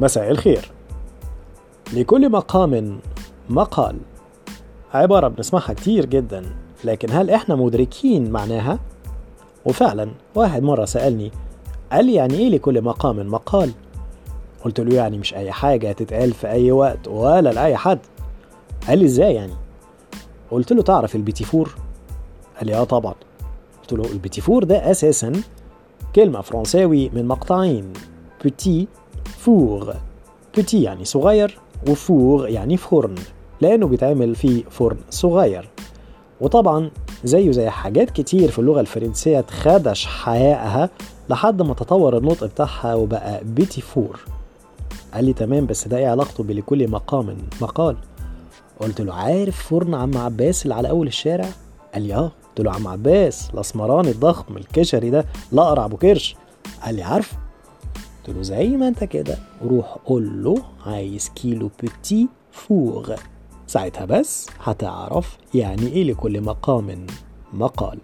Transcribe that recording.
مساء الخير لكل مقام مقال عبارة بنسمعها كتير جدا لكن هل إحنا مدركين معناها؟ وفعلا واحد مرة سألني قال لي يعني إيه لكل مقام مقال؟ قلت له يعني مش أي حاجة تتقال في أي وقت ولا لأي حد قال لي إزاي يعني؟ قلت له تعرف ال petit four؟ قال لي آه طبعا قلت له ال petit four ده أساسا كلمة فرنساوي من مقطعين petit four. petit يعني صغير و four يعني فرن لأنه بيتعمل في فرن صغير. وطبعا زيه زي حاجات كتير في اللغة الفرنسية اتخدش حيائها لحد ما تطور النطق بتاعها وبقى petit four قال لي تمام بس ده إيه علاقته بلكل مقام؟ مقال. قلت له عارف فرن عم عباس اللي على أول الشارع؟ قال لي آه. قلت له عم عباس الأسمراني الضخم الكشري ده الأقرع أبو كرش. قال لي عارف له زي ما انت كده. روح قول له عايز كيلو petit four. ساعتها بس هتعرف يعني إيه لكل مقام مقال.